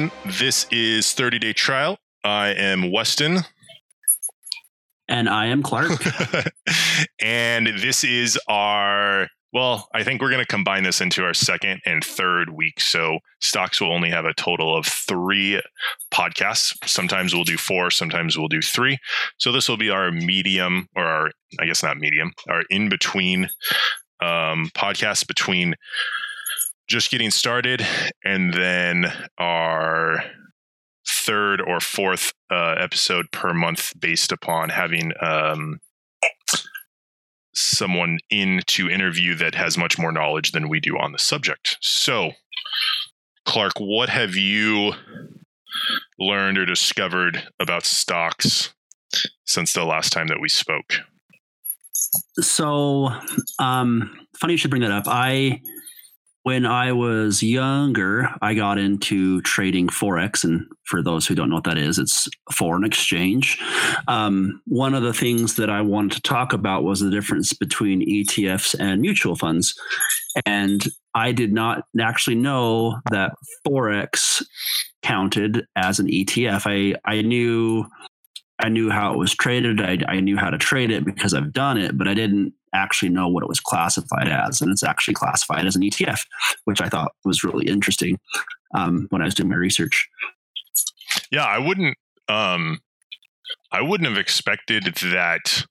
everyone. This is 30 Day Trial. I am Weston. And I am Clark. and this is our, well, I think we're going to combine this into our second and third week. So stocks will only have a total of three podcasts. Sometimes we'll do four, sometimes we'll do three. So this will be our medium, or our, I guess not medium, our in between um, podcast between just getting started and then our third or fourth uh, episode per month based upon having um, someone in to interview that has much more knowledge than we do on the subject. So, Clark, what have you learned or discovered about stocks since the last time that we spoke? So, um, funny you should bring that up. I when I was younger, I got into trading Forex. And for those who don't know what that is, it's foreign exchange. Um, one of the things that I wanted to talk about was the difference between ETFs and mutual funds. And I did not actually know that Forex counted as an ETF. I, I knew I knew how it was traded. I, I knew how to trade it because I've done it, but I didn't actually know what it was classified as. And it's actually classified as an ETF, which I thought was really interesting um, when I was doing my research. Yeah, I wouldn't. Um, I wouldn't have expected that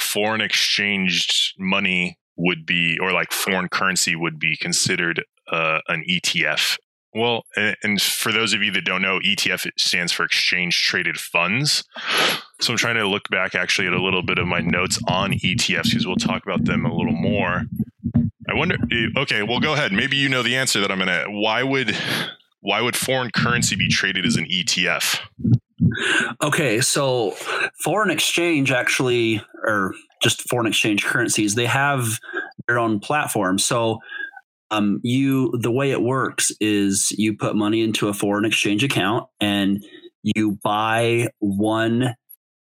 foreign exchange money would be, or like foreign currency would be considered uh, an ETF well, and for those of you that don't know, ETF stands for exchange traded funds. So I'm trying to look back actually at a little bit of my notes on ETFs because we'll talk about them a little more. I wonder. Eh, okay, well, go ahead. Maybe you know the answer that I'm gonna. Why would why would foreign currency be traded as an ETF? Okay, so foreign exchange actually, or just foreign exchange currencies, they have their own platform. So um, you the way it works is you put money into a foreign exchange account and you buy one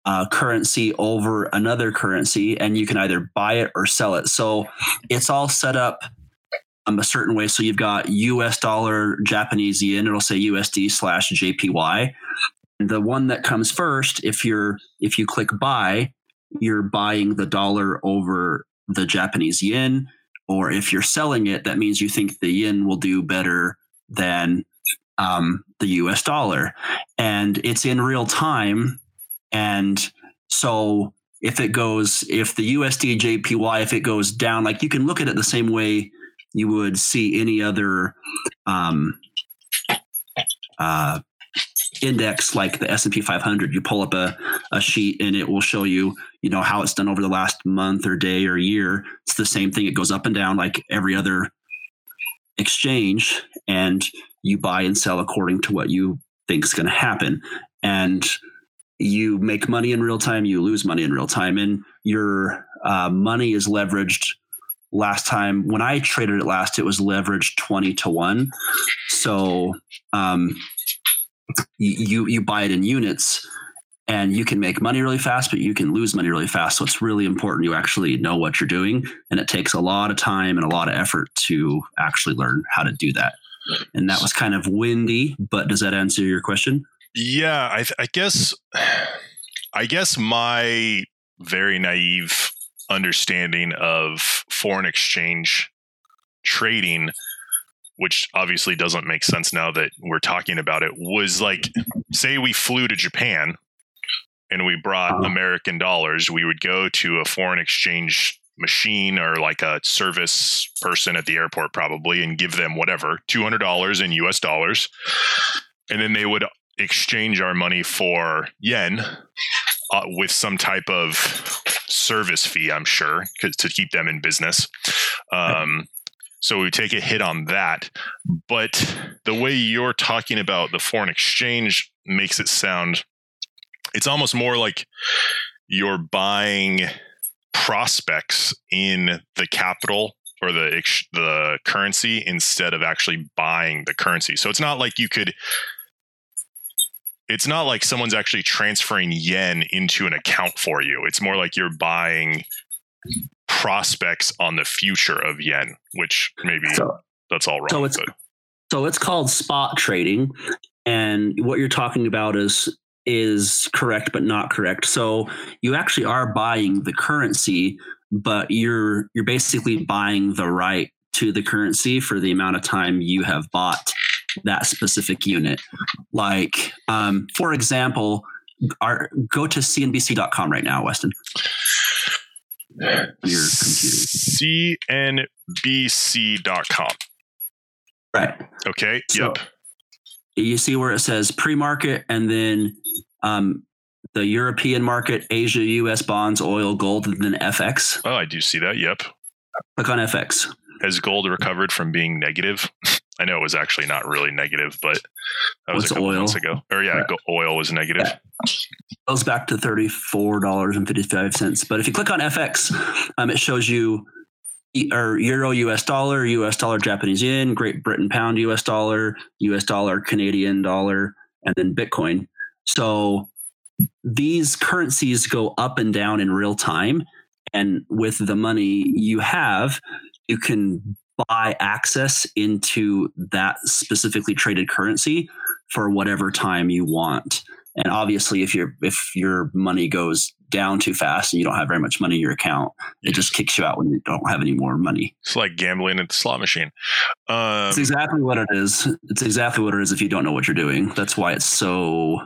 uh, currency over another currency and you can either buy it or sell it. So it's all set up um, a certain way. So you've got us dollar japanese yen it'll say usd slash jpy the one that comes first if you're if you click buy you're buying the dollar over the japanese yen or if you're selling it, that means you think the yen will do better than um, the US dollar. And it's in real time. And so if it goes, if the USD JPY, if it goes down, like you can look at it the same way you would see any other um, uh, index like the S&P 500 you pull up a, a sheet and it will show you you know how it's done over the last month or day or year. It's the same thing. It goes up and down like every other exchange and you buy and sell according to what you think is going to happen. And you make money in real time you lose money in real time. And your uh, money is leveraged. Last time when i traded it last it was leveraged 20 to 1 so um, you you buy it in units and you can make money really fast but you can lose money really fast. So it's really important you actually know what you're doing. And it takes a lot of time and a lot of effort to actually learn how to do that. And that was kind of windy but does that answer your question? Yeah i, I guess i guess my very naive understanding of foreign exchange trading which obviously doesn't make sense now that we're talking about it, was like, say we flew to Japan and we brought uh-huh. American dollars, we would go to a foreign exchange machine or like a service person at the airport probably and give them whatever, $200 in US dollars. And then they would exchange our money for yen uh, with some type of service fee, I'm sure, to keep them in business. Um, so we take a hit on that. But the way you're talking about the foreign exchange makes it sound, it's almost more like you're buying prospects in the capital or the the currency instead of actually buying the currency. So it's not like you could it's not like someone's actually transferring yen into an account for you. It's more like you're buying prospects on the future of yen, which maybe so, that's all wrong. So it's, So it's called spot trading, and what you're talking about is is correct but not correct. So you actually are buying the currency, but you're you're basically buying the right to the currency for the amount of time you have bought that specific unit. Like, um, for example, our, go to cnbc.com right now, Weston. Your computer. CNBC.com. Right. Okay. So yep. You see where it says pre-market and then um, the European market, Asia, US bonds, oil, gold, and then FX. Oh, I do see that. Yep. Click on FX. Has gold recovered from being negative? I know it was actually not really negative, but that was What's a couple oil? months ago. Or yeah, right. oil was negative. Yeah. Goes back to thirty-four dollars and fifty-five cents. But if you click on FX, um, it shows you or euro US dollar, US dollar Japanese yen, Great Britain pound US dollar, US dollar Canadian dollar, and then Bitcoin. So these currencies go up and down in real time. And with the money you have, you can buy access into that specifically traded currency for whatever time you want. And obviously, if your if your money goes down too fast and you don't have very much money in your account, it just kicks you out when you don't have any more money. It's like gambling at the slot machine. Um, it's exactly what it is. It's exactly what it is if you don't know what you're doing. That's why it's so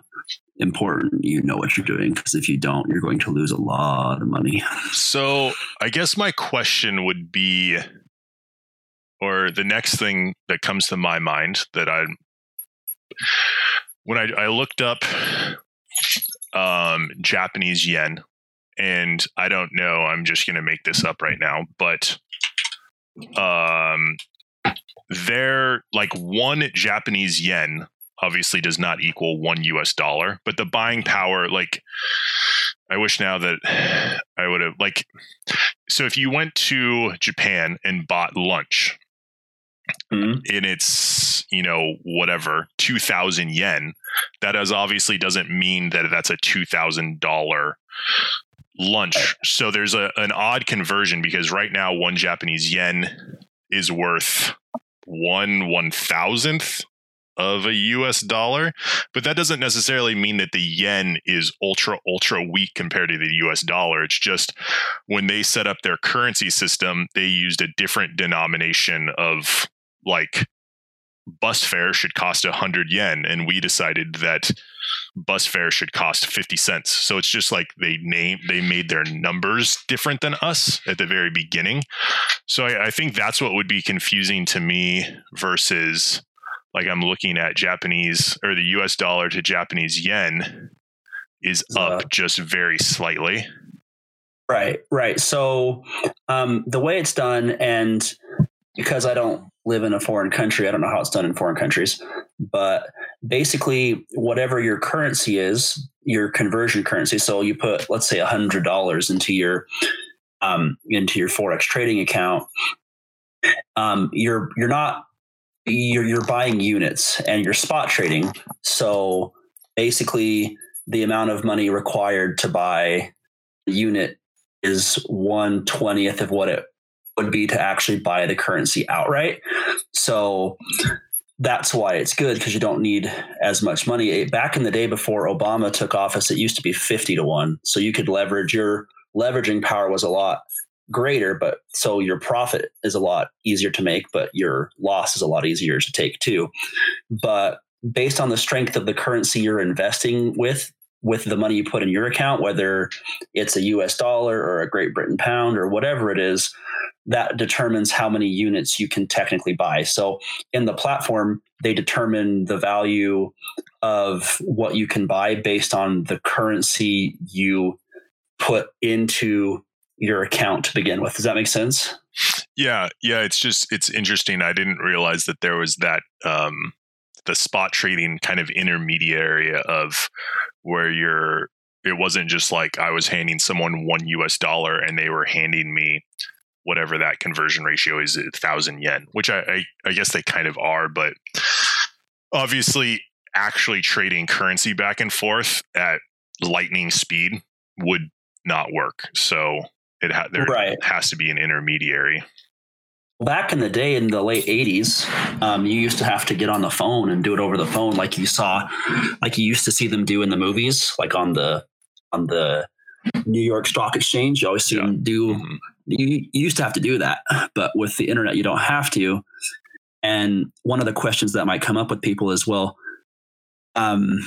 important you know what you're doing because if you don't you're going to lose a lot of money so i guess my question would be or the next thing that comes to my mind that i when i, I looked up um, japanese yen and i don't know i'm just going to make this up right now but um they're like one japanese yen obviously does not equal one US dollar, but the buying power, like, I wish now that I would have, like, so if you went to Japan and bought lunch, mm-hmm. and it's you know whatever 2000 yen that is obviously doesn't mean that that's a $2000 lunch so there's a, an odd conversion because right now one japanese yen is worth one one thousandth of a US dollar, but that doesn't necessarily mean that the yen is ultra, ultra weak compared to the US dollar. It's just when they set up their currency system, they used a different denomination of like bus fare should cost 100 yen, and we decided that bus fare should cost 50 cents. So it's just like they name they made their numbers different than us at the very beginning. So I, I think that's what would be confusing to me versus like I'm looking at Japanese or the US dollar to Japanese yen is up just very slightly. Right, right. So um, the way it's done, and because I don't live in a foreign country, I don't know how it's done in foreign countries, but basically, whatever your currency is, your conversion currency. So you put, let's say, hundred dollars into your um, into your forex trading account. Um, you're you're not you're, you're buying units and you're spot trading. So basically, the amount of money required to buy a unit is one twentieth of what it would be to actually buy the currency outright. So that's why it's good because you don't need as much money. Eh, back in the day before Obama took office, it used to be 50 to 1. So you could leverage your leveraging power was a lot greater, but so your profit is a lot easier to make, but your loss is a lot easier to take too. But based on the strength of the currency you're investing with, with the money you put in your account, whether it's a US dollar or a Great Britain pound or whatever it is, that determines how many units you can technically buy. So in the platform, they determine the value of what you can buy based on the currency you put into your account to begin with. Does that make sense? Yeah, yeah. It's just it's interesting. I didn't realize that there was that um, the spot trading kind of intermediary of where you're. It wasn't just like I was handing someone one U.S. dollar and they were handing me whatever that conversion ratio is, a thousand yen, which I, I I guess they kind of are, but obviously actually trading currency back and forth at lightning speed would not work. So it ha- there right. has to be an intermediary. back in the day in the late 80s um, you used to have to get on the phone and do it over the phone like you saw like you used to see them do in the movies like on the on the new york stock exchange you always see Yeah. them do Mhm. you, you used to have to do that but with the internet you don't have to and one of the questions that might come up with people is well um,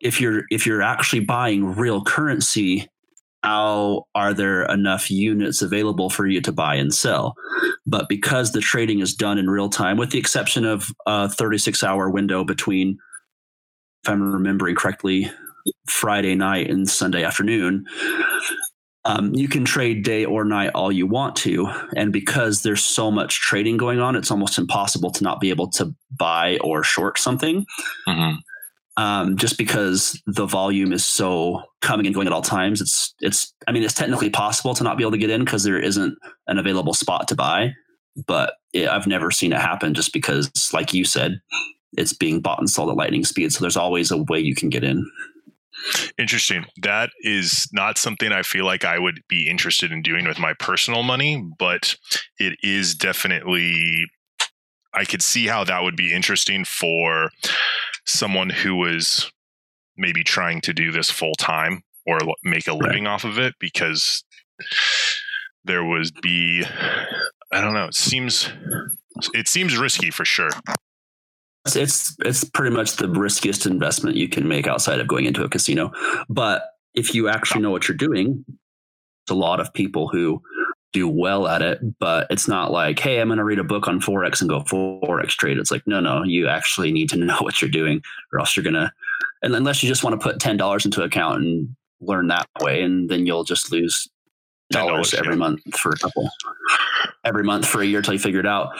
if you're if you're actually buying real currency how are there enough units available for you to buy and sell but because the trading is done in real time with the exception of a 36 hour window between if i'm remembering correctly friday night and sunday afternoon um, you can trade day or night all you want to and because there's so much trading going on it's almost impossible to not be able to buy or short something Mhm. um, just because the volume is so coming and going at all times. It's it's I mean it's technically possible to not be able to get in because there isn't an available spot to buy, but it, I've never seen it happen just because, like you said, it's being bought and sold at lightning speed. So there's always a way you can get in. Interesting. That is not something I feel like I would be interested in doing with my personal money, but it is definitely. I could see how that would be interesting for someone who was maybe trying to do this full time or make a Right. living off of it because there would be I don't know, it seems it seems risky for sure. It's, it's pretty much the riskiest investment you can make outside of going into a casino. But if you actually know what you're doing, it's a lot of people who do well at it, but it's not like, hey, I'm going to read a book on forex and go forex trade. It's like, no, no, you actually need to know what you're doing, or else you're gonna, and unless you just want to put ten dollars into account and learn that way, and then you'll just lose dollars every yeah. month for a couple, every month for a year till you figure it out.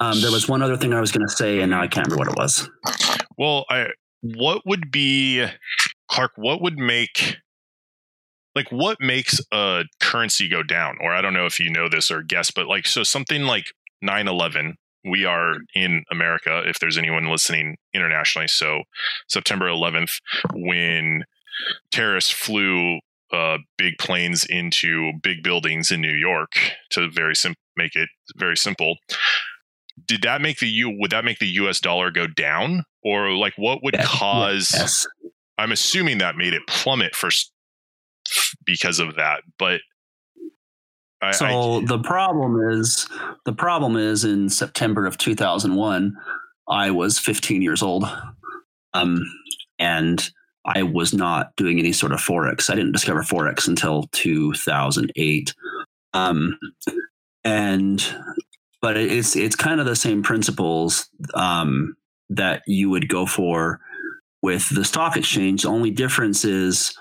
Um, there was one other thing I was going to say, and now I can't remember what it was. Well, I what would be Clark? What would make like what makes a currency go down? Or I don't know if you know this or guess, but like so something like 9-11, we are in America. If there's anyone listening internationally, so September 11th, when terrorists flew uh, big planes into big buildings in New York to very sim- make it very simple. Did that make the U? Would that make the U.S. dollar go down, or like what would cause? Yes. I'm assuming that made it plummet first because of that, but I, So I the problem is the problem is in September of 2001, I was 15 years old, um, and I was not doing any sort of forex. I didn't discover forex until 2008, um, and but it's it's kind of the same principles um, that you would go for with the stock exchange. The only difference is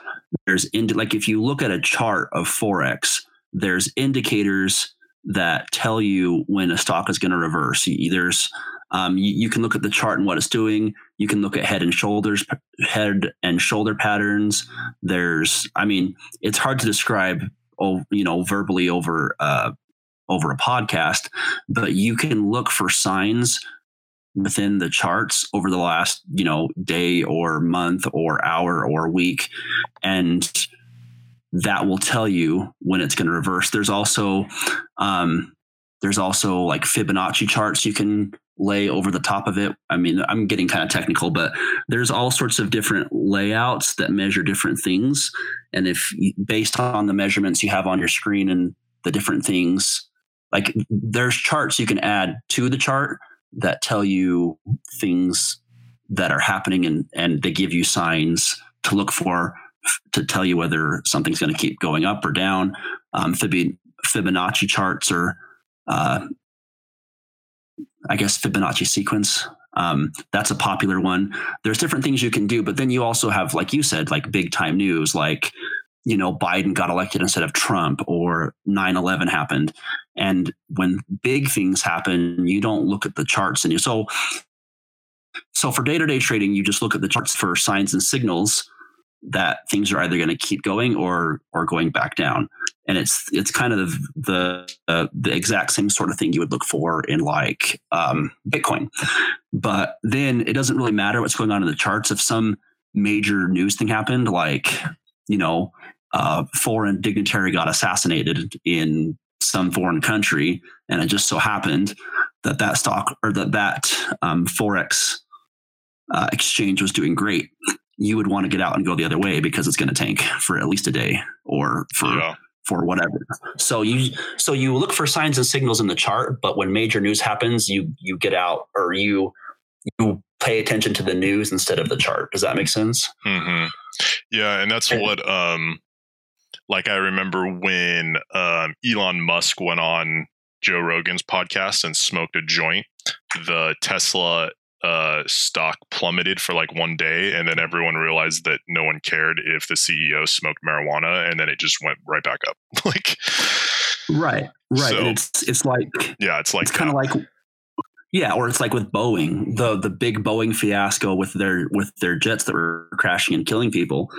there's like if you look at a chart of forex there's indicators that tell you when a stock is going to reverse. There's um, you, you can look at the chart and what it's doing. You can look at head and shoulders, head and shoulder patterns. There's, I mean, it's hard to describe, you know, verbally over uh, over a podcast, but you can look for signs within the charts over the last, you know, day or month or hour or week, and that will tell you when it's going to reverse. There's also um, there's also like Fibonacci charts you can lay over the top of it. I mean, I'm getting kind of technical, but there's all sorts of different layouts that measure different things, and if based on the measurements you have on your screen and the different things, like there's charts you can add to the chart that tell you things that are happening and and they give you signs to look for to tell you whether something's going to keep going up or down. Um, Fib- Fibonacci charts are, uh, I guess, Fibonacci sequence. Um, that's a popular one. There's different things you can do, but then you also have, like you said, like big time news, like you know Biden got elected instead of Trump, or 9/11 happened. And when big things happen, you don't look at the charts, and you so. So for day to day trading, you just look at the charts for signs and signals that things are either going to keep going or or going back down and it's it's kind of the uh, the exact same sort of thing you would look for in like um, bitcoin but then it doesn't really matter what's going on in the charts if some major news thing happened like you know uh, foreign dignitary got assassinated in some foreign country, and it just so happened that that stock or that that um, forex uh, exchange was doing great, you would want to get out and go the other way because it's going to tank for at least a day or for Yeah. For whatever. So you so you look for signs and signals in the chart, but when major news happens, you you get out or you you pay attention to the news instead of the chart. Does that make sense? hmm Yeah, and that's what um like I remember when um Elon Musk went on Joe Rogan's podcast and smoked a joint, the Tesla uh stock plummeted for like one day and then everyone realized that no one cared if the CEO smoked marijuana and then it just went right back up. like Right. Right. So- it's it's like yeah, it's like it's kind of like yeah or it's like with boeing the the big boeing fiasco with their with their jets that were crashing and killing people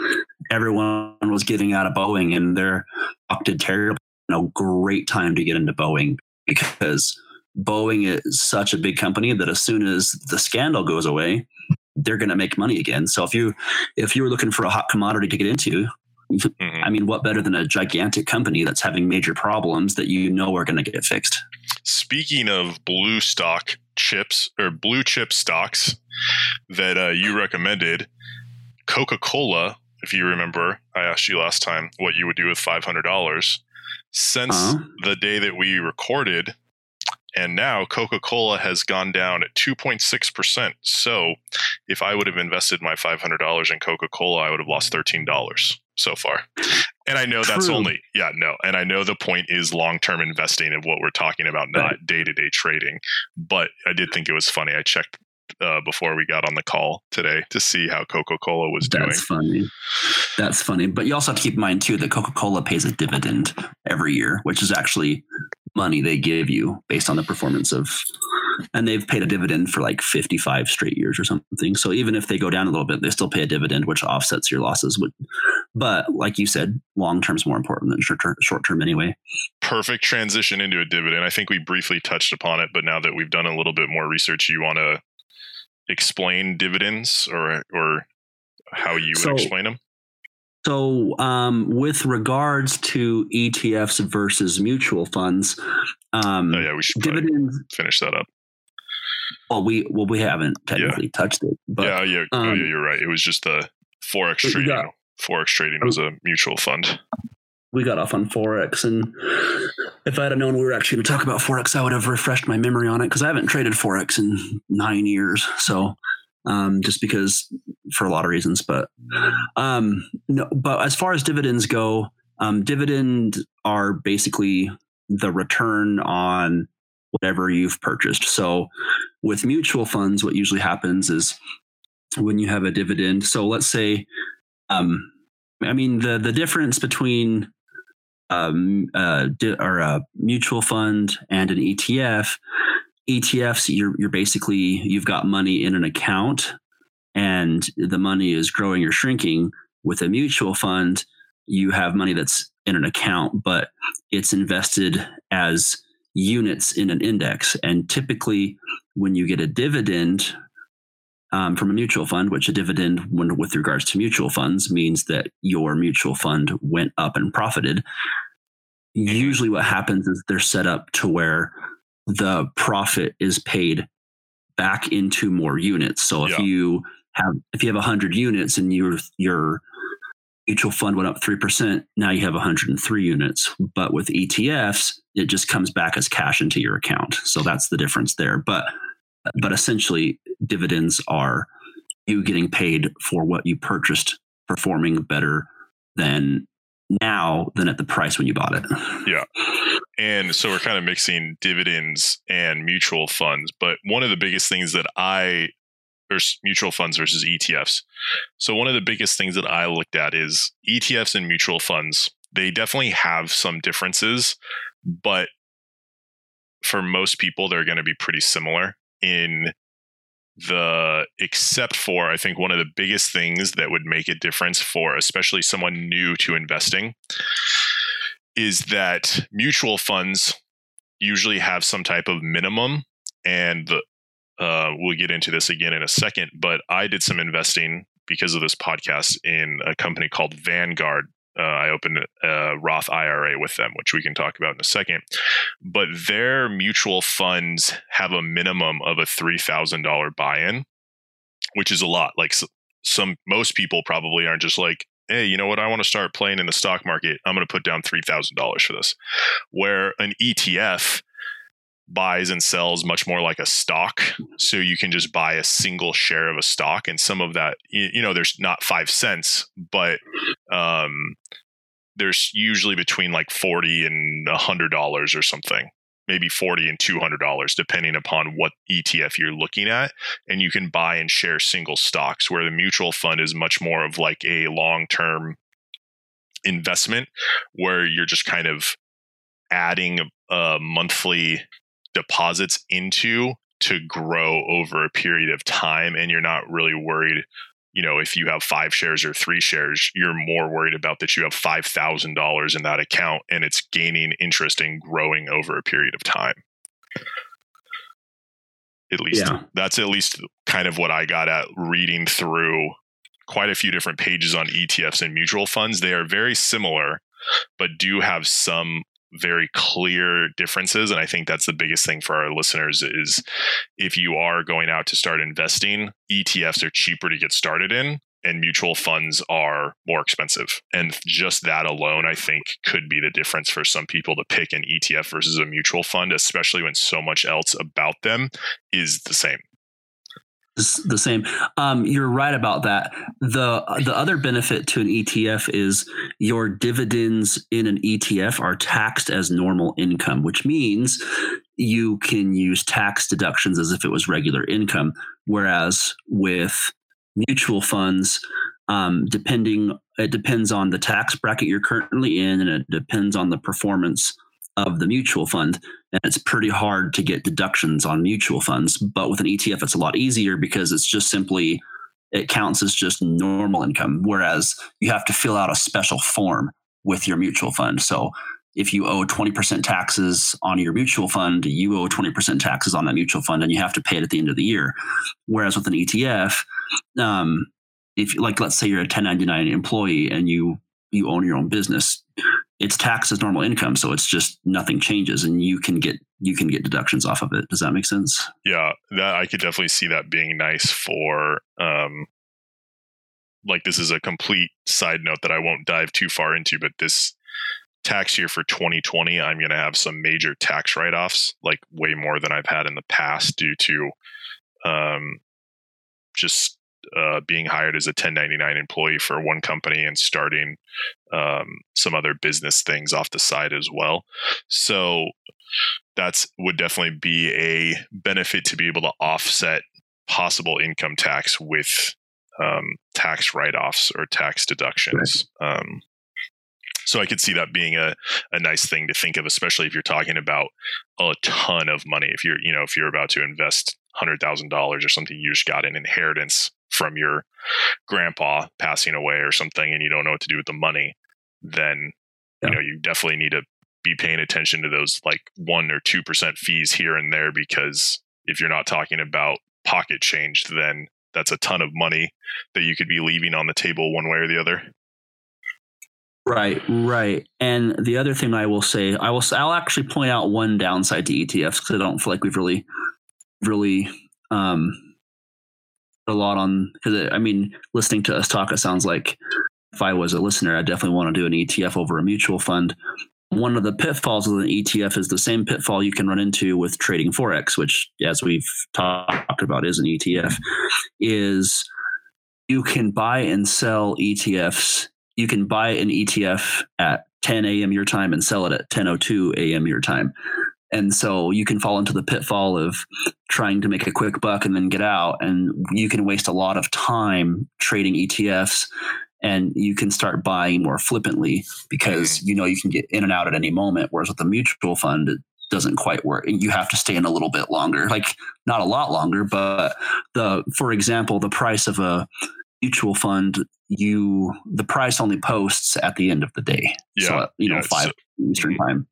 everyone was getting out of boeing and they're opted terrible a great time to get into boeing because boeing is such a big company that as soon as the scandal goes away they're going to make money again so if you if you were looking for a hot commodity to get into Mhm. i mean what better than a gigantic company that's having major problems that you know are going to get fixed Speaking of blue stock chips or blue chip stocks that uh, you recommended, Coca Cola, if you remember, I asked you last time what you would do with $500. Since Uh-huh. the day that we recorded, and now Coca Cola has gone down at 2.6%. So if I would have invested my $500 in Coca Cola, I would have lost $13 so far. And I know that's only, yeah, no. And I know the point is long term investing of what we're talking about, not day to day trading. But I did think it was funny. I checked uh, before we got on the call today to see how Coca Cola was doing. That's funny. That's funny. But you also have to keep in mind too that Coca Cola pays a dividend every year, which is actually money they give you based on the performance of. And they've paid a dividend for like 55 straight years or something. So even if they go down a little bit, they still pay a dividend, which offsets your losses. Would- But like you said, long term is more important than short term, short term anyway. Perfect transition into a dividend. I think we briefly touched upon it, but now that we've done a little bit more research, you want to explain dividends or or how you would So- explain them? So, um, with regards to ETFs versus mutual funds, um, Oh yeah, we should dividends. finish that up. Well, we well we haven't technically touched it, but yeah, yeah, oh, um, yeah, you're right. It was just the forex trading. got- forex trading was a mutual fund. we got off on forex. And if I had known we were actually going to talk about forex, I would have refreshed my memory on it because I haven't traded forex in nine years. So, um, just because for a lot of reasons, but um, no. But as far as dividends go, um, dividend are basically the return on whatever you've purchased. So, with mutual funds, what usually happens is when you have a dividend. So, let's say, um, I mean the the difference between um, uh, di- or a mutual fund and an ETF. ETFs, you're you're basically you've got money in an account, and the money is growing or shrinking. With a mutual fund, you have money that's in an account, but it's invested as units in an index. And typically, when you get a dividend um, from a mutual fund, which a dividend, when, with regards to mutual funds, means that your mutual fund went up and profited. Usually, what happens is they're set up to where the profit is paid back into more units. So if Yeah. you have if you have 100 units and your your mutual fund went up 3%, now you have 103 units. But with ETFs, it just comes back as cash into your account. So that's the difference there. But but essentially dividends are you getting paid for what you purchased performing better than now than at the price when you bought it. Yeah. And so we're kind of mixing dividends and mutual funds. But one of the biggest things that I, or mutual funds versus ETFs. So one of the biggest things that I looked at is ETFs and mutual funds. They definitely have some differences, but for most people, they're going to be pretty similar in the except for I think one of the biggest things that would make a difference for especially someone new to investing is that mutual funds usually have some type of minimum and uh, we'll get into this again in a second but i did some investing because of this podcast in a company called vanguard Uh, I opened a Roth IRA with them, which we can talk about in a second. But their mutual funds have a minimum of a three thousand dollar buy in, which is a lot. Like some most people probably aren't just like, hey, you know what? I want to start playing in the stock market. I'm going to put down three thousand dollars for this. Where an ETF buys and sells much more like a stock. So you can just buy a single share of a stock, and some of that, you, know, there's not five cents, but um, there's usually between like forty and a hundred dollars or something. Maybe forty and two hundred dollars, depending upon what ETF you're looking at, and you can buy and share single stocks. Where the mutual fund is much more of like a long term investment, where you're just kind of adding a monthly deposits into to grow over a period of time and you're not really worried you know if you have five shares or three shares you're more worried about that you have $5000 in that account and it's gaining interest and growing over a period of time at least yeah. that's at least kind of what i got at reading through quite a few different pages on etfs and mutual funds they are very similar but do have some very clear differences and i think that's the biggest thing for our listeners is if you are going out to start investing etfs are cheaper to get started in and mutual funds are more expensive. And just that alone i think could be the difference for some people to pick an etf versus a mutual fund especially when so much else about them is the same the same. Um, you're right about that. the The other benefit to an ETF is your dividends in an ETF are taxed as normal income, which means you can use tax deductions as if it was regular income. Whereas with mutual funds, um, depending it depends on the tax bracket you're currently in, and it depends on the performance of the mutual fund. And it's pretty hard to get deductions on mutual funds. But with an ETF, it's a lot easier because it's just simply, it counts as just normal income. Whereas you have to fill out a special form with your mutual fund. So if you owe 20% taxes on your mutual fund, you owe 20% taxes on that mutual fund and you have to pay it at the end of the year. Whereas with an ETF, um, if like let's say you're a 1099 employee and you you own your own business, it's taxed as normal income, so it's just nothing changes, and you can get you can get deductions off of it. Does that make sense? Yeah, that I could definitely see that being nice for. Um, like this is a complete side note that I won't dive too far into, but this tax year for 2020, I'm going to have some major tax write offs, like way more than I've had in the past, due to um, just uh, being hired as a 1099 employee for one company and starting um, some other business things off the side as well. So that's would definitely be a benefit to be able to offset possible income tax with um, tax write-offs or tax deductions. Um, so I could see that being a, a nice thing to think of, especially if you're talking about a ton of money. If you're, you know, if you're about to invest hundred thousand dollars or something, you just got an inheritance from your grandpa passing away or something and you don't know what to do with the money, then yeah. you know you definitely need to be paying attention to those like one or two percent fees here and there because if you're not talking about pocket change, then that's a ton of money that you could be leaving on the table one way or the other. Right, right. And the other thing I will say, I will, I'll actually point out one downside to ETFs because I don't feel like we've really, really um, a lot on because I mean, listening to us talk, it sounds like if I was a listener, I definitely want to do an ETF over a mutual fund. One of the pitfalls of an ETF is the same pitfall you can run into with trading forex, which, as we've talked about, is an ETF. Is you can buy and sell ETFs. You can buy an ETF at 10 a.m. your time and sell it at 10:02 a.m. your time. And so you can fall into the pitfall of trying to make a quick buck and then get out. And you can waste a lot of time trading ETFs and you can start buying more flippantly because mm-hmm. you know you can get in and out at any moment. Whereas with a mutual fund, it doesn't quite work. You have to stay in a little bit longer, like not a lot longer, but the, for example, the price of a mutual fund, you, the price only posts at the end of the day. Yeah. So, you know, yeah, five so, Eastern mm-hmm. time.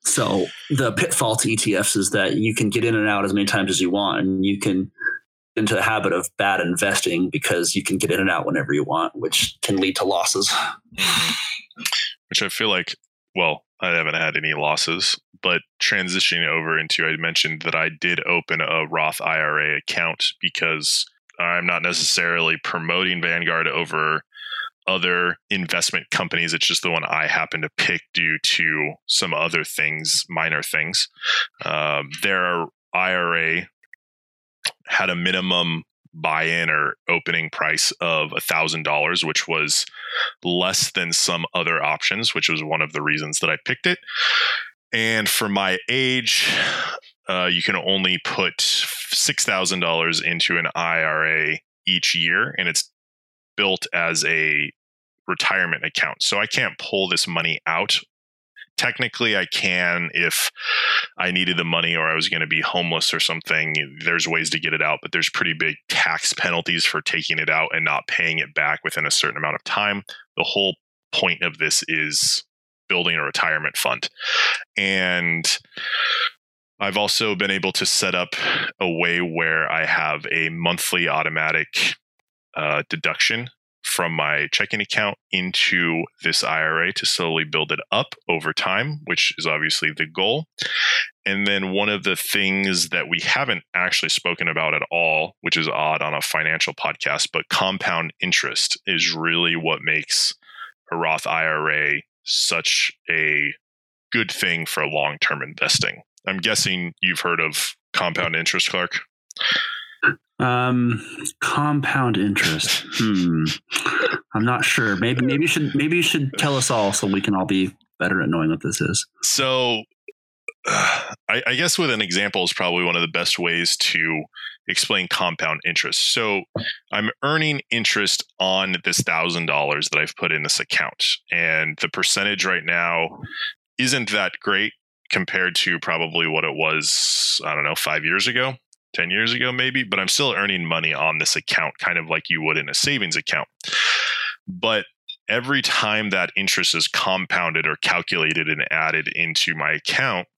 So the pitfall to ETFs is that you can get in and out as many times as you want, and you can into the habit of bad investing because you can get in and out whenever you want, which can lead to losses. Which I feel like, well, I haven't had any losses, but transitioning over into, I mentioned that I did open a Roth IRA account because I'm not necessarily promoting Vanguard over other investment companies. It's just the one I happen to pick due to some other things, minor things. Um, their IRA had a minimum buy-in or opening price of a thousand dollars, which was less than some other options, which was one of the reasons that I picked it. And for my age, uh, you can only put six thousand dollars into an IRA each year, and it's built as a retirement account. So I can't pull this money out technically I can if I needed the money or I was going to be homeless or something. There's ways to get it out, but there's pretty big tax penalties for taking it out and not paying it back within a certain amount of time. The whole point of this is building a retirement fund. And I've also been able to set up a way where I have a monthly automatic uh, deduction from my checking account into this IRA to slowly build it up over time, which is obviously the goal. And then one of the things that we haven't actually spoken about at all, which is odd on a financial podcast, but compound interest is really what makes a Roth IRA such a good thing for long term investing. I'm guessing you've heard of compound interest, Clark. Um, compound interest. Hmm. I'm not sure. Maybe maybe you should maybe you should tell us all so we can all be better at knowing what this is. So, uh, I, I guess with an example is probably one of the best ways to explain compound interest. So, I'm earning interest on this thousand dollars that I've put in this account, and the percentage right now isn't that great compared to probably what it was. I don't know five years ago 10 years ago, maybe, but I'm still earning money on this account, kind of like you would in a savings account. But every time that interest is compounded or calculated and added into my account,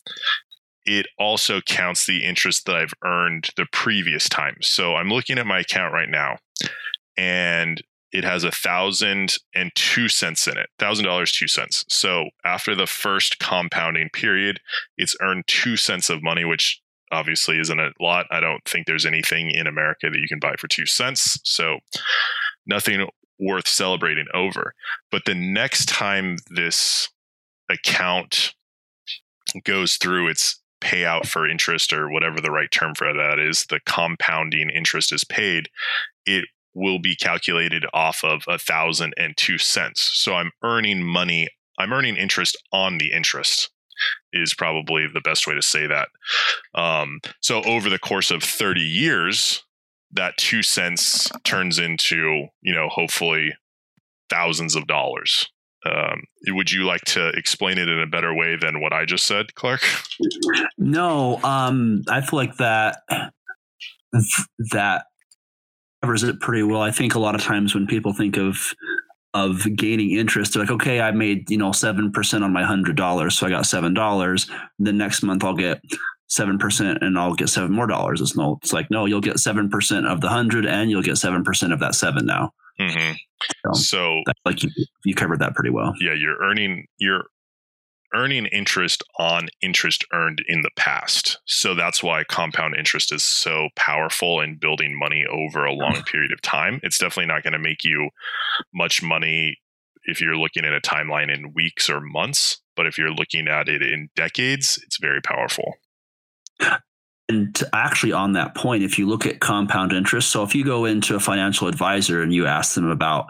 it also counts the interest that I've earned the previous time. So I'm looking at my account right now and it has a thousand and two cents in it thousand dollars two cents so after the first compounding period it's earned two cents of money which obviously isn't a lot. I don't think there's anything in America that you can buy for two cents. So nothing worth celebrating over. But the next time this account goes through its payout for interest or whatever the right term for that is, the compounding interest is paid, it will be calculated off of a thousand and two cents. So I'm earning money, I'm earning interest on the interest is probably the best way to say that. Um, so over the course of 30 years, that two cents turns into, you know, hopefully thousands of dollars. Um, would you like to explain it in a better way than what I just said, Clark? No, um, I feel like that that covers it pretty well. I think a lot of times when people think of of gaining interest. They're like, okay, I made, you know, 7% on my $100. So I got $7. The next month I'll get 7% and I'll get seven more dollars. It's no, it's like, no, you'll get 7% of the hundred and you'll get 7% of that seven now. Mm-hmm. So, so like you, you covered that pretty well. Yeah. You're earning, you're earning interest on interest earned in the past. So that's why compound interest is so powerful in building money over a long period of time. It's definitely not going to make you much money if you're looking at a timeline in weeks or months, but if you're looking at it in decades, it's very powerful. And actually, on that point, if you look at compound interest, so if you go into a financial advisor and you ask them about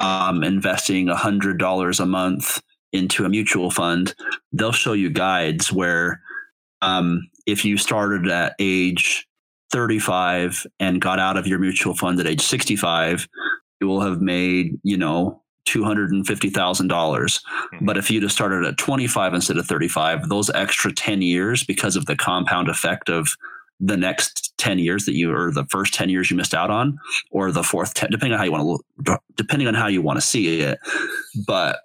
um, investing $100 a month into a mutual fund, they'll show you guides where um, if you started at age 35 and got out of your mutual fund at age 65, you will have made, you know, $250,000. mm-hmm. But if you'd have started at 25 instead of 35, those extra 10 years, because of the compound effect of the next 10 years that you or the first 10 years you missed out on or the fourth 10 depending on how you want to depending on how you want to see it but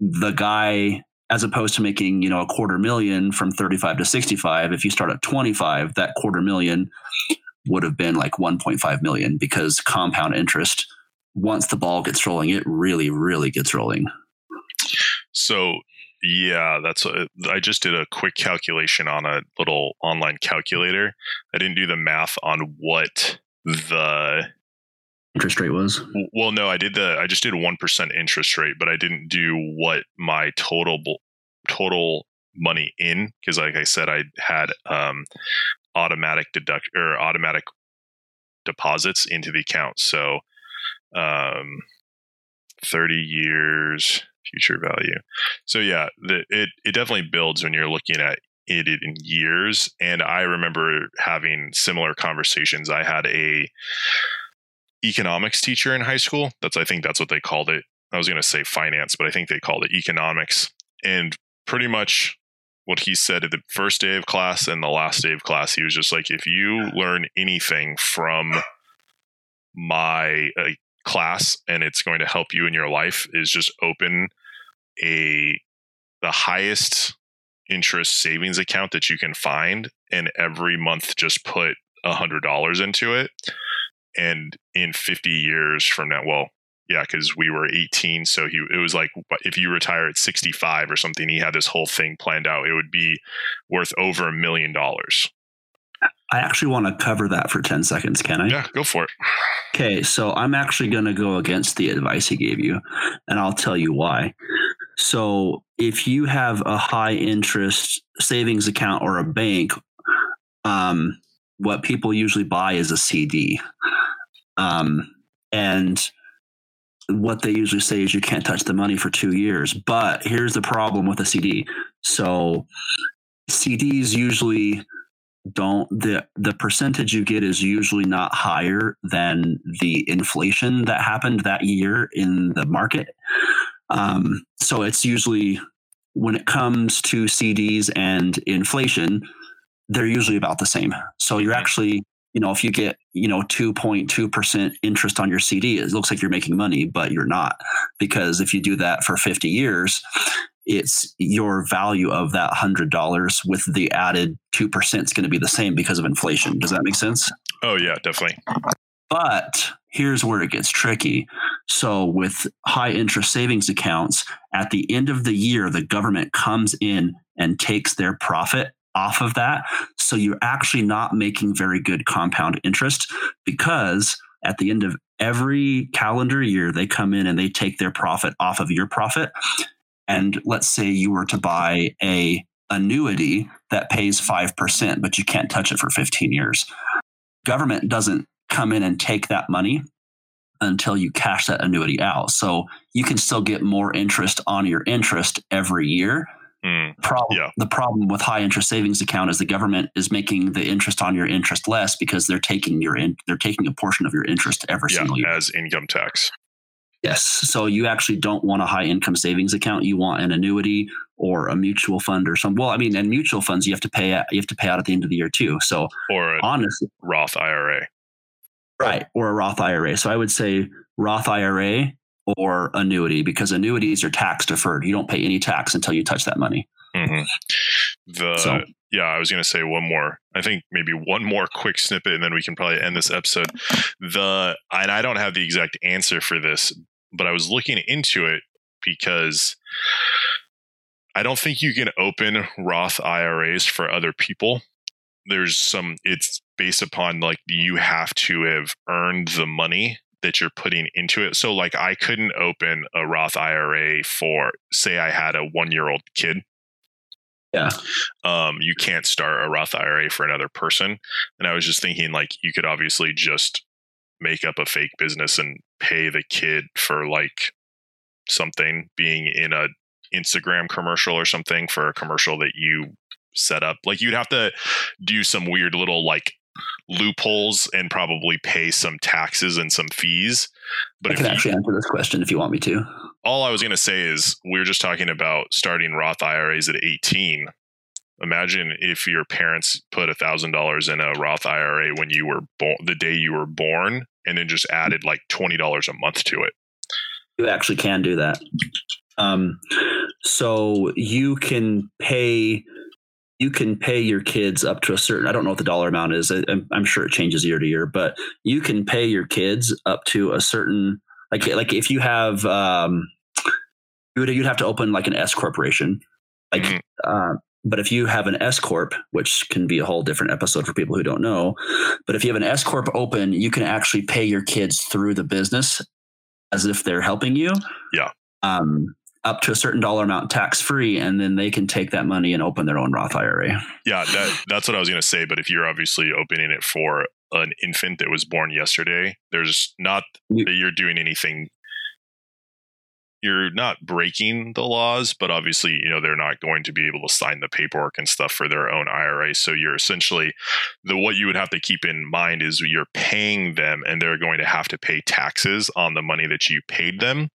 the guy as opposed to making you know a quarter million from 35 to 65 if you start at 25 that quarter million would have been like 1.5 million because compound interest, once the ball gets rolling, it really, really gets rolling. So yeah, that's a, I just did a quick calculation on a little online calculator. I didn't do the math on what the interest rate was. Well, no, I did the I just did 1% interest rate, but I didn't do what my total total money in because like I said I had um automatic deduct or automatic deposits into the account. So um 30 years future value. So yeah, the, it it definitely builds when you're looking at it in years. And I remember having similar conversations. I had a economics teacher in high school. That's I think that's what they called it. I was going to say finance, but I think they called it economics. And pretty much what he said at the first day of class and the last day of class, he was just like, if you learn anything from my uh, class and it's going to help you in your life, is just open a the highest interest savings account that you can find and every month just put a hundred dollars into it and in 50 years from now well yeah because we were 18 so he it was like if you retire at 65 or something he had this whole thing planned out it would be worth over a million dollars I actually want to cover that for 10 seconds, can I? Yeah, go for it. Okay, so I'm actually going to go against the advice he gave you, and I'll tell you why. So if you have a high interest savings account or a bank, um, what people usually buy is a CD. Um, and what they usually say is you can't touch the money for two years. But here's the problem with a CD. So CDs usually don't the the percentage you get is usually not higher than the inflation that happened that year in the market. Um, so it's usually when it comes to CDs and inflation, they're usually about the same. So you're actually, you know, if you get, you know, 2.2% interest on your CD, it looks like you're making money, but you're not. Because if you do that for 50 years, it's your value of that $100 with the added 2% is going to be the same because of inflation. Does that make sense? Oh, yeah, definitely. But here's where it gets tricky. So, with high interest savings accounts, at the end of the year, the government comes in and takes their profit off of that. So, you're actually not making very good compound interest because at the end of every calendar year, they come in and they take their profit off of your profit. And let's say you were to buy a annuity that pays 5%, but you can't touch it for 15 years. Government doesn't come in and take that money until you cash that annuity out. So you can still get more interest on your interest every year. Mm, problem, yeah. The problem with high interest savings account is the government is making the interest on your interest less because they're taking your in, they're taking a portion of your interest every yeah, single year as income tax. Yes. So you actually don't want a high income savings account. You want an annuity or a mutual fund or some. Well, I mean, and mutual funds you have to pay you have to pay out at the end of the year too. So or honestly, Roth IRA. Right. Or a Roth IRA. So I would say Roth IRA or annuity because annuities are tax deferred. You don't pay any tax until you touch that money. Mm-hmm. The so, yeah, I was going to say one more. I think maybe one more quick snippet, and then we can probably end this episode. The and I don't have the exact answer for this, but I was looking into it because I don't think you can open Roth IRAs for other people. There's some. It's based upon like you have to have earned the money that you're putting into it. So like I couldn't open a Roth IRA for say I had a 1-year-old kid. Yeah. Um you can't start a Roth IRA for another person. And I was just thinking like you could obviously just make up a fake business and pay the kid for like something being in a Instagram commercial or something for a commercial that you set up. Like you'd have to do some weird little like loopholes and probably pay some taxes and some fees. But I can actually answer this question if you want me to. All I was going to say is we were just talking about starting Roth IRAs at 18. Imagine if your parents put a thousand dollars in a Roth IRA when you were born, the day you were born, and then just added like twenty dollars a month to it. You actually can do that. Um, so you can pay you can pay your kids up to a certain i don't know what the dollar amount is I, am I'm sure it changes year to year but you can pay your kids up to a certain like like if you have um you would you'd have to open like an s corporation like Mhm. uh, but if you have an S corp, which can be a whole different episode for people who don't know, but if you have an S corp open, you can actually pay your kids through the business as if they're helping you. Yeah. Um, up to a certain dollar amount tax free, and then they can take that money and open their own Roth IRA. Yeah, that that's what I was going to say. But if you're obviously opening it for an infant that was born yesterday, there's not that you're doing anything. You're not breaking the laws, but obviously, you know, they're not going to be able to sign the paperwork and stuff for their own IRA. So you're essentially the what you would have to keep in mind is you're paying them, and they're going to have to pay taxes on the money that you paid them.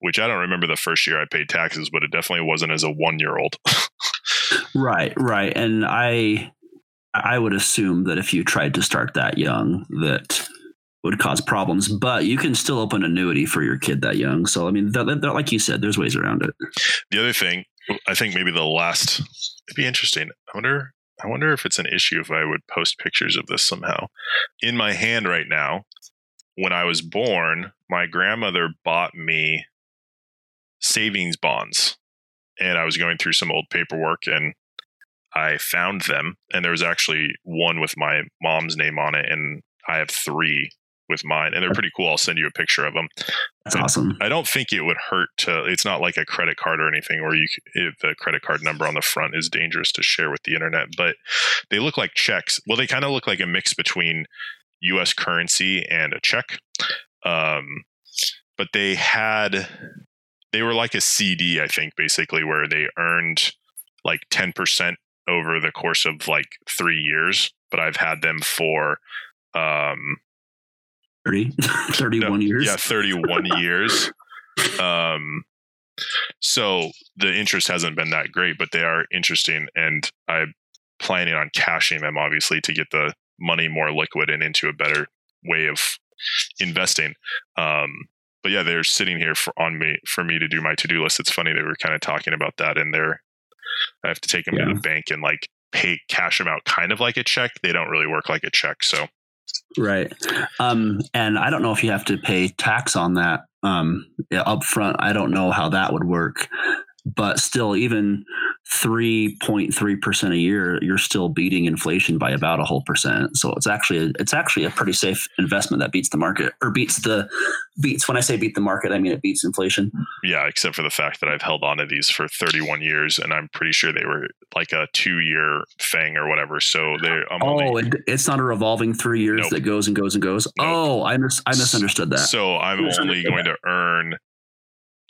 Which I don't remember the first year I paid taxes, but it definitely wasn't as a one year old. Right, right. And I I would assume that if you tried to start that young, that would cause problems. But you can still open annuity for your kid that young. So I mean, th- th- like you said, there's ways around it. The other thing, I think maybe the last it'd be interesting. I wonder I wonder if it's an issue if I would post pictures of this somehow. In my hand right now, when I was born, my grandmother bought me savings bonds. And I was going through some old paperwork and I found them and there was actually one with my mom's name on it and I have 3 with mine and they're pretty cool. I'll send you a picture of them. That's awesome. I don't think it would hurt to. It's not like a credit card or anything where you if the credit card number on the front is dangerous to share with the internet. But they look like checks. Well, they kind of look like a mix between U.S. currency and a check. Um, but they had they were like a CD, I think, basically where they earned like ten percent over the course of like three years. But I've had them for um 30, 31 years. yeah, 31 years. Um, so the interest hasn't been that great, but they are interesting, and I'm planning on cashing them obviously to get the money more liquid and into a better way of investing. Um, but yeah, they're sitting here for on me for me to do my to do list. It's funny they were kind of talking about that, and they're I have to take them Yeah. to the bank and like pay cash them out, kind of like a check. They don't really work like a check, so Right. Um, and I don't know if you have to pay tax on that um, up front. I don't know how that would work. But still, even 3.3% a year, you're still beating inflation by about a whole percent. So it's actually a, it's actually a pretty safe investment that beats the market or beats the beats when I say beat the market, I mean it beats inflation. yeah, except for the fact that I've held on to these for 31 years, and I'm pretty sure they were like a two year thing or whatever. So they, I'm Oh, only, it, it's not a revolving three years Nope. that goes and goes and goes. Nope. Oh, I, mis- I misunderstood that. so I'm only going to earn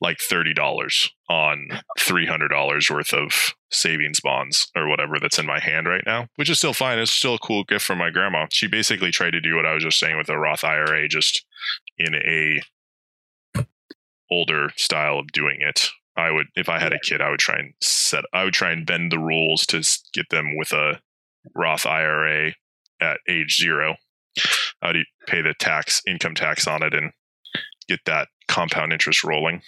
like thirty dollars on three hundred dollars worth of savings bonds or whatever that's in my hand right now, which is still fine. It's still a cool gift from my grandma. She basically tried to do what I was just saying with a Roth IRA, just in a older style of doing it. I would, if I had a kid, I would try and set, I would try and bend the rules to get them with a Roth IRA at age zero. I'd pay the tax, income tax on it, and get that compound interest rolling.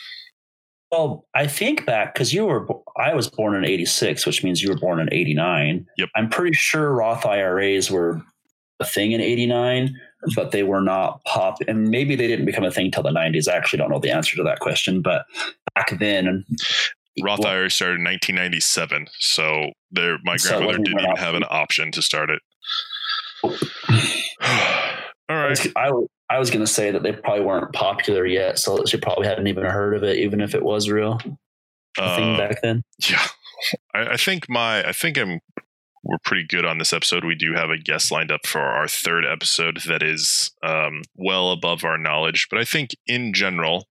Well, I think back because you were, I was born in 86, which means you were born in 89. Yep. I'm pretty sure Roth IRAs were a thing in 89, but they were not pop. And maybe they didn't become a thing till the 90s. I actually don't know the answer to that question, but back then, Roth Well- IRA started in 1997, so there, my So grandmother didn't even have an option to start it. All right. I was, I, I was going to say that they probably weren't popular yet. So she probably hadn't even heard of it, even if it was real a thing Uh, back then. yeah, I, I think my, I think I'm, we're pretty good on this episode. We do have a guest lined up for our third episode that is um, well above our knowledge, but I think in general,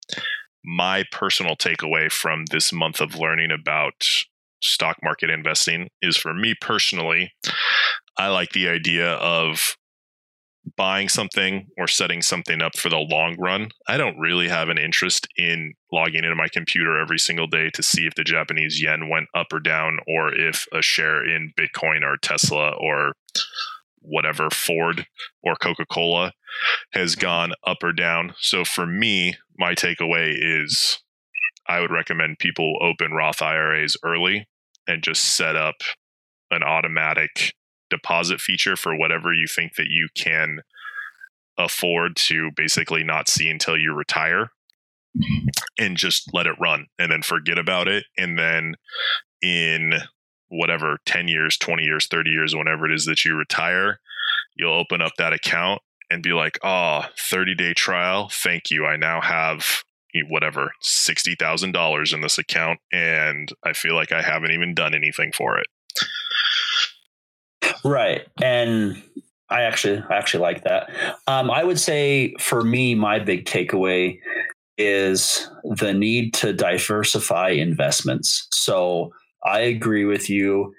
my personal takeaway from this month of learning about stock market investing is for me personally, I like the idea of buying something or setting something up for the long run. I don't really have an interest in logging into my computer every single day to see if the Japanese yen went up or down or if a share in Bitcoin or Tesla or whatever Ford or Coca-Cola has gone up or down. So for me, my takeaway is I would recommend people open Roth IRAs early and just set up an automatic deposit feature for whatever you think that you can afford to basically not see until you retire and just let it run and then forget about it and then in whatever 10 years 20 years 30 years whenever it is that you retire you'll open up that account and be like ah, oh 30 day trial thank you i now have whatever $60,000 in this account and I feel like I haven't even done anything for it. Right. And I actually I actually like that. Um, I would say for me my big takeaway is the need to diversify investments. So I agree with you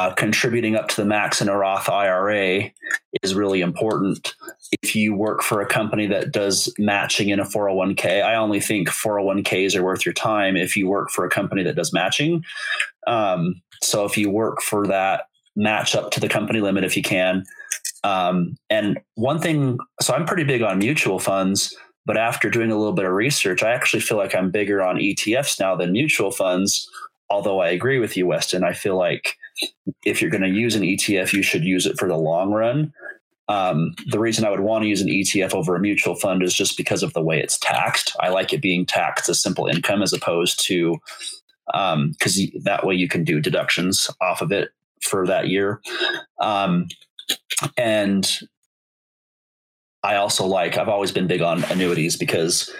uh, contributing up to the max in a Roth IRA is really important. If you work for a company that does matching in a 401k, I only think 401ks are worth your time if you work for a company that does matching. Um, so if you work for that, match up to the company limit if you can. Um, and one thing, so I'm pretty big on mutual funds, but after doing a little bit of research, I actually feel like I'm bigger on ETFs now than mutual funds. Although I agree with you, Weston, I feel like if you're going to use an ETF, you should use it for the long run. Um, the reason I would want to use an ETF over a mutual fund is just because of the way it's taxed. I like it being taxed as simple income as opposed to because um, that way you can do deductions off of it for that year. Um, and I also like, I've always been big on annuities because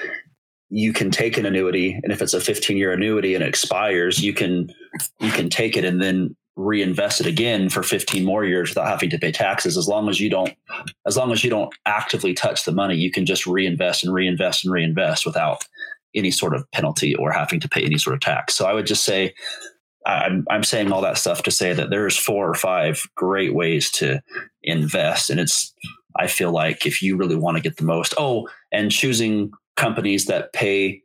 you can take an annuity and if it's a 15 year annuity and it expires, you can, you can take it and then reinvest it again for 15 more years without having to pay taxes as long as you don't as long as you don't actively touch the money you can just reinvest and reinvest and reinvest without any sort of penalty or having to pay any sort of tax so i would just say i'm, I'm saying all that stuff to say that there's four or five great ways to invest and it's i feel like if you really want to get the most oh and choosing companies that pay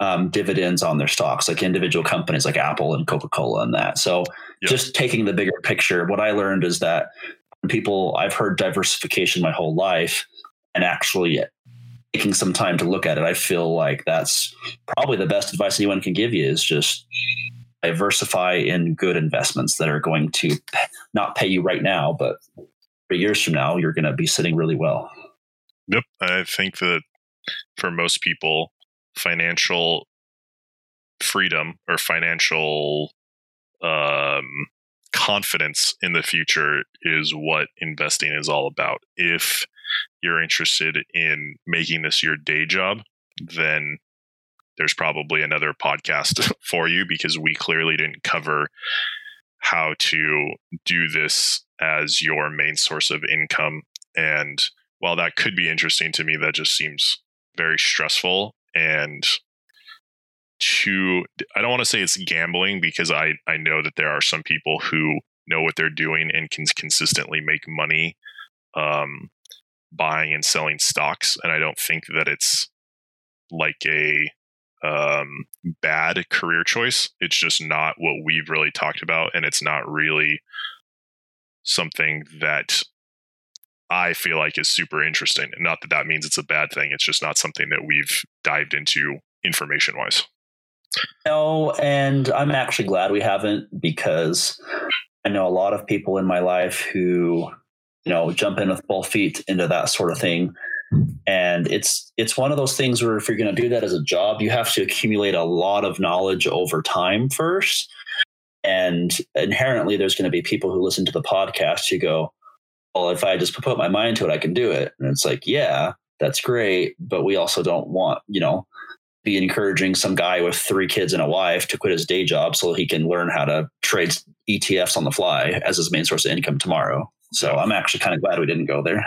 um, dividends on their stocks, like individual companies like Apple and Coca Cola and that. So yep. just taking the bigger picture, what I learned is that people, I've heard diversification my whole life and actually taking some time to look at it, I feel like that's probably the best advice anyone can give you is just diversify in good investments that are going to not pay you right now, but three years from now, you're going to be sitting really well. Yep. I think that for most people, financial freedom or financial um, confidence in the future is what investing is all about. If you're interested in making this your day job, then there's probably another podcast for you because we clearly didn't cover how to do this as your main source of income. And while that could be interesting to me, that just seems very stressful and to I don't want to say it's gambling because I I know that there are some people who know what they're doing and can consistently make money um, buying and selling stocks and I don't think that it's like a um, bad career choice it's just not what we've really talked about and it's not really something that I feel like is super interesting. Not that that means it's a bad thing. It's just not something that we've dived into information wise. No, and I'm actually glad we haven't because I know a lot of people in my life who, you know, jump in with both feet into that sort of thing. And it's it's one of those things where if you're going to do that as a job, you have to accumulate a lot of knowledge over time first. And inherently, there's going to be people who listen to the podcast who go, well, if I just put my mind to it, I can do it. And it's like, yeah, that's great. But we also don't want, you know, be encouraging some guy with three kids and a wife to quit his day job so he can learn how to trade ETFs on the fly as his main source of income tomorrow. So I'm actually kind of glad we didn't go there.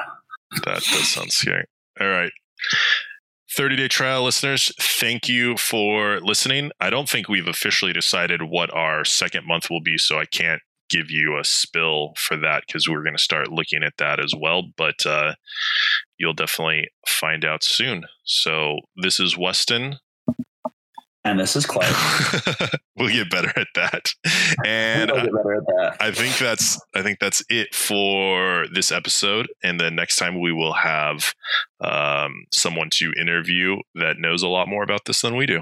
That does sound scary. All right. 30 day trial listeners, thank you for listening. I don't think we've officially decided what our second month will be, so I can't give you a spill for that because we're going to start looking at that as well. But uh, you'll definitely find out soon. So this is Weston. And this is Clark. we'll get better at that. And we'll that. I think that's I think that's it for this episode. And then next time we will have um, someone to interview that knows a lot more about this than we do.